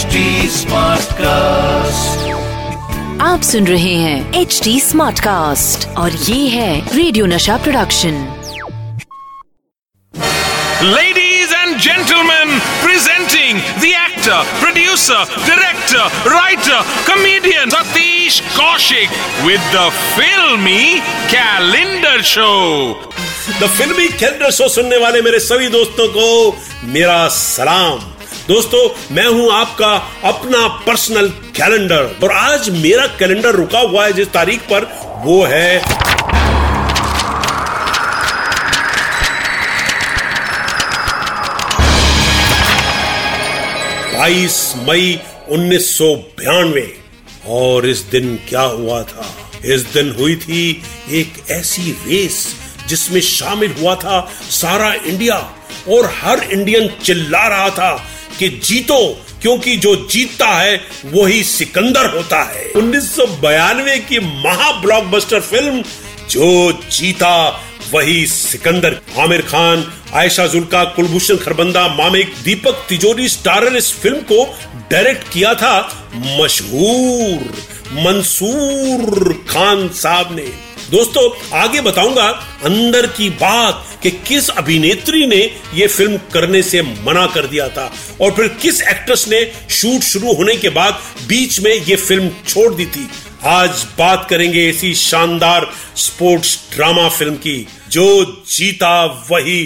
Smart cast आप सुन रहे हैं एच डी स्मार्ट कास्ट और ये है radio Nasha production ladies and gentleman presenting the actor producer director writer comedian Satish Kaushik with the filmy calendar show the filmy calendar show सुनने वाले मेरे सभी दोस्तों को मेरा सलाम। दोस्तों, मैं हूँ आपका अपना पर्सनल कैलेंडर और आज मेरा कैलेंडर रुका हुआ है जिस तारीख पर, वो है बाईस मई उन्नीस और इस दिन क्या हुआ था? इस दिन हुई थी एक ऐसी रेस जिसमें शामिल हुआ था सारा इंडिया और हर इंडियन चिल्ला रहा था कि जीतो, क्योंकि जो जीतता है, वही सिकंदर होता है। उन्नीस की महा ब्लॉकबस्टर फ़िल्म जो जीता, वही सिकंदर। आमिर खान, आयशा जुल्का, कुलभूषण खरबंदा, मामिक दीपक तिजोरी स्टारर इस फ़िल्म को डायरेक्ट किया था मशहूर, मंसूर खान साहब ने। दोस्तों, आगे बताऊँगा अंदर की बात कि किस अभिनेत्री ने यह फ़िल्म करने से मना कर दिया था और फिर किस एक्ट्रेस ने शूट शुरू होने के बाद बीच में यह फ़िल्म छोड़ दी थी। आज बात करेंगे इसी शानदार स्पोर्ट्स ड्रामा फ़िल्म की, जो जीता वही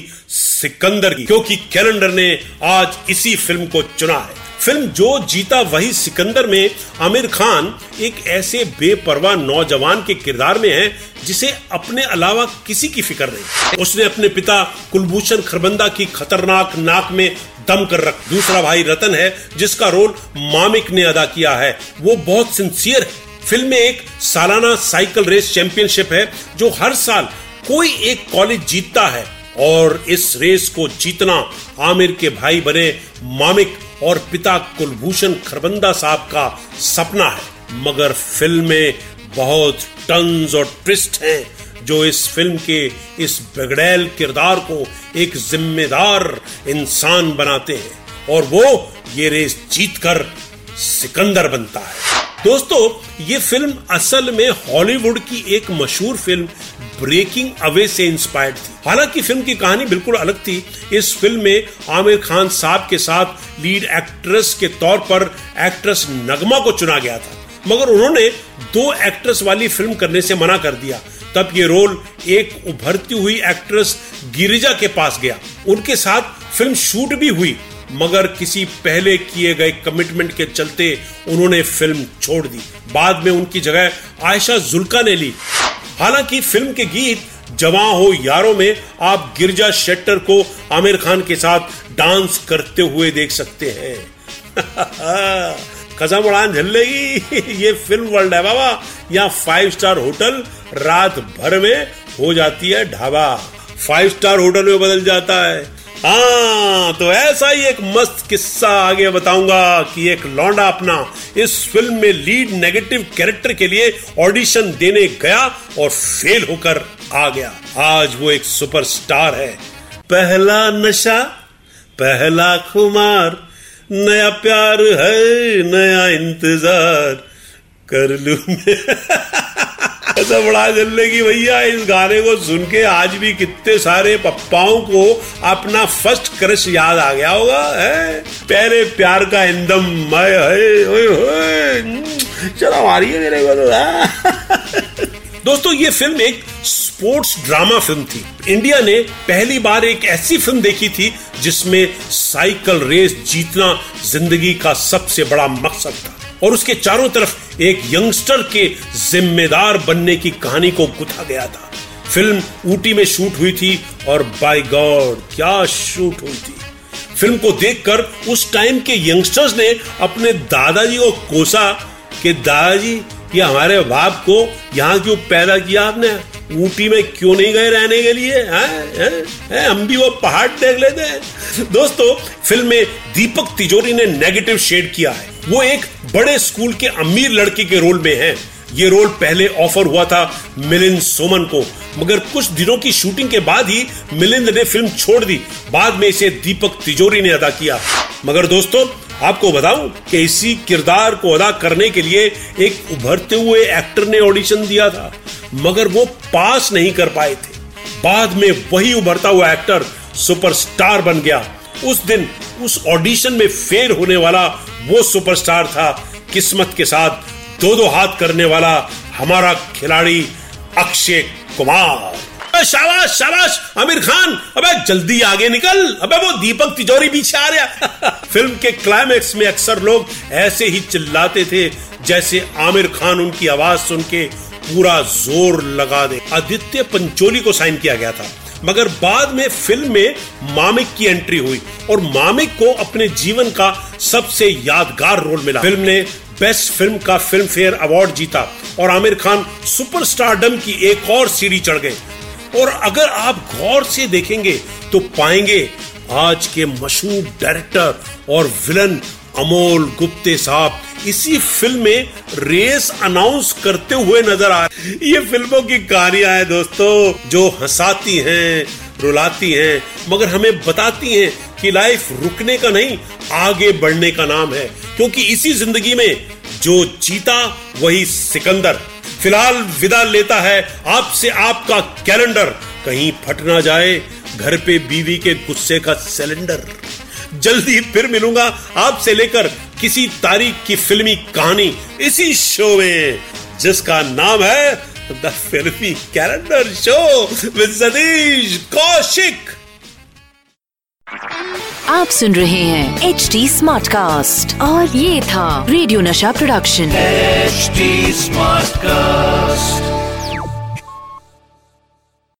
सिकंदर की, क्योंकि कैलेंडर ने आज इसी फ़िल्म को चुना है। फ़िल्म जो जीता वही सिकंदर में आमिर खान एक ऐसे बेपरवाह नौजवान के किरदार में है, जिसे अपने अलावा किसी की फ़िक्र नहीं। उसने अपने पिता कुलभूषण खरबंदा की खतरनाक नाक में दम कर रख दूसरा भाई रतन है, जिसका रोल मामिक ने अदा किया है। वो बहुत सिंसियर है। फ़िल्म में एक सालाना साइकिल रेस चैंपियनशिप है, जो हर साल कोई एक कॉलेज जीतता है। और इस रेस को जीतना आमिर के भाई बने मामिक और पिता कुलभूषण खरबंदा साहब का सपना है। मगर फ़िल्म में बहुत टन्स और ट्विस्ट हैं, जो इस फ़िल्म के इस बिगड़ैल किरदार को एक जिम्मेदार इंसान बनाते हैं। और वो ये रेस जीतकर सिकंदर बनता है। दोस्तों, ये फ़िल्म असल में हॉलीवुड की एक मशहूर फ़िल्म, ब्रेकिंग अवे से इंस्पायर्ड थी। हालाँकि फ़िल्म की कहानी बिल्कुल अलग थी। इस फ़िल्म में आमिर खान साहब के साथ लीड एक्ट्रेस के तौर पर एक्ट्रेस नगमा को चुना गया था। मगर उन्होंने दो एक्ट्रेस वाली फ़िल्म करने से मना कर दिया। तब ये रोल एक उभरती हुई एक्ट्रेस गिरिजा के पास गया। उनके साथ फ़िल्म शूट भी हुई। मगर किसी पहले किए गए कमिटमेंट के चलते उन्होंने फ़िल्म छोड़ दी। बाद में उनकी जगह आयशा जुल्का ने ली। हालाँकि फ़िल्म के गीत, जवा हो यारों में, आप गिरजा शेट्टर को आमिर खान के साथ डांस करते हुए देख सकते हैं। कसम उड़ान झल्लेगी, ये फ़िल्म वर्ल्ड है बाबा। यहाँ फाइव स्टार होटल रात भर में हो जाती है ढाबा। फाइव स्टार होटल में बदल जाता है। हाँ तो ऐसा ही एक मस्त किस्सा आगे बताऊँगा कि एक लौंडा अपना इस फ़िल्म में लीड नेगेटिव कैरेक्टर के लिए ऑडिशन देने गया और फेल होकर आ गया। आज वो एक सुपरस्टार है। पहला नशा, पहला खुमार, नया प्यार है, नया इंतज़ार, कर लू मैं। ऐसा बड़ा जलने की भैया, इस गाने को सुन के आज भी कितने सारे पप्पाओं को अपना फ़र्स्ट क्रश याद आ गया होगा, है? पहले प्यार का इंदम, मैं, है चलो मारिए मेरे को तो दोस्तों, ये फ़िल्म एक स्पोर्ट्स ड्रामा फ़िल्म थी। इंडिया ने पहली बार एक ऐसी फ़िल्म देखी थी जिसमें साइकिल रेस जीतना ज़िंदगी का सबसे बड़ा मकसद था। और उसके चारों तरफ़ एक यंगस्टर के जिम्मेदार बनने की कहानी को गुथा गया था। फ़िल्म ऊटी में शूट हुई थी और बाय गॉड क्या शूट हुई थी। फ़िल्म को देखकर उस टाइम के यंगस्टर्स ने अपने दादाजी को कोसा कि, दादाजी, ये हमारे बाप को यहाँ क्यों पैदा किया आपने? ऊटी में क्यों नहीं गए रहने के लिए है, है, है, हम भी वो पहाड़ देख लेते हैं। दोस्तों फ़िल्म में दीपक तिजोरी ने नेगेटिव शेड किया है। वो एक बड़े स्कूल के अमीर लड़के के रोल में है। ये रोल पहले ऑफ़र हुआ था मिलिंद सोमन को। मगर कुछ दिनों की शूटिंग के बाद ही मिलिंद ने फ़िल्म छोड़ दी। बाद में इसे दीपक तिजोरी ने अदा किया। मगर दोस्तों आपको बताऊँ कि इसी किरदार को अदा करने के लिए एक उभरते हुए एक्टर ने ऑडिशन दिया था। मगर वो पास नहीं कर पाए थे। बाद में वही उभरता हुआ एक्टर सुपरस्टार बन गया। उस दिन, उस ऑडिशन में फेल होने वाला वो सुपरस्टार था, किस्मत के साथ दो दो हाथ करने वाला हमारा खिलाड़ी अक्षय कुमार। शाबाश शाबाश, आमिर खान, अबे जल्दी आगे निकल। अबे वो दीपक तिजोरी पीछे आ रहा फ़िल्म के क्लाइमेक्स में अक्सर लोग ऐसे ही चिल्लाते थे जैसे आमिर खान उनकी आवाज़ सुन के पूरा ज़ोर लगा दे। आदित्य पंचोली को साइन किया गया था। मगर बाद में फ़िल्म में मामिक की एंट्री हुई और मामिक को अपने जीवन का सबसे यादगार रोल मिला। फ़िल्म ने बेस्ट फ़िल्म का फ़िल्म फेयर अवार्ड जीता और आमिर खान सुपरस्टारडम की एक और सीढ़ी चढ़ गए। और अगर आप गौर से देखेंगे तो पाएँगे आज के मशहूर डायरेक्टर और विलन अमोल गुप्ते साहब इसी फ़िल्म में रेस अनाउंस करते हुए नज़र आ ये फ़िल्मों की कहानियाँ हैं दोस्तों, जो हंसाती हैं, रुलाती हैं, मगर हमें बताती हैं कि लाइफ रुकने का नहीं, आगे बढ़ने का नाम है। क्योंकि इसी ज़िंदगी में जो जीता, वही सिकंदर। फ़िलहाल विदा लेता है आपसे आपका कैलेंडर कहीं फट ना जाए, घर पे बीवी के गुस्से का सिलेंडर जल्दी फिर मिलूँगा आपसे लेकर किसी तारीख की फिल्मी कहानी इसी शो में जिसका नाम है the filmy calendar show with Satish Kaushik आप सुन रहे हैं एच डी स्मार्ट कास्ट और ये था radio Nasha production HD smart Smartcast.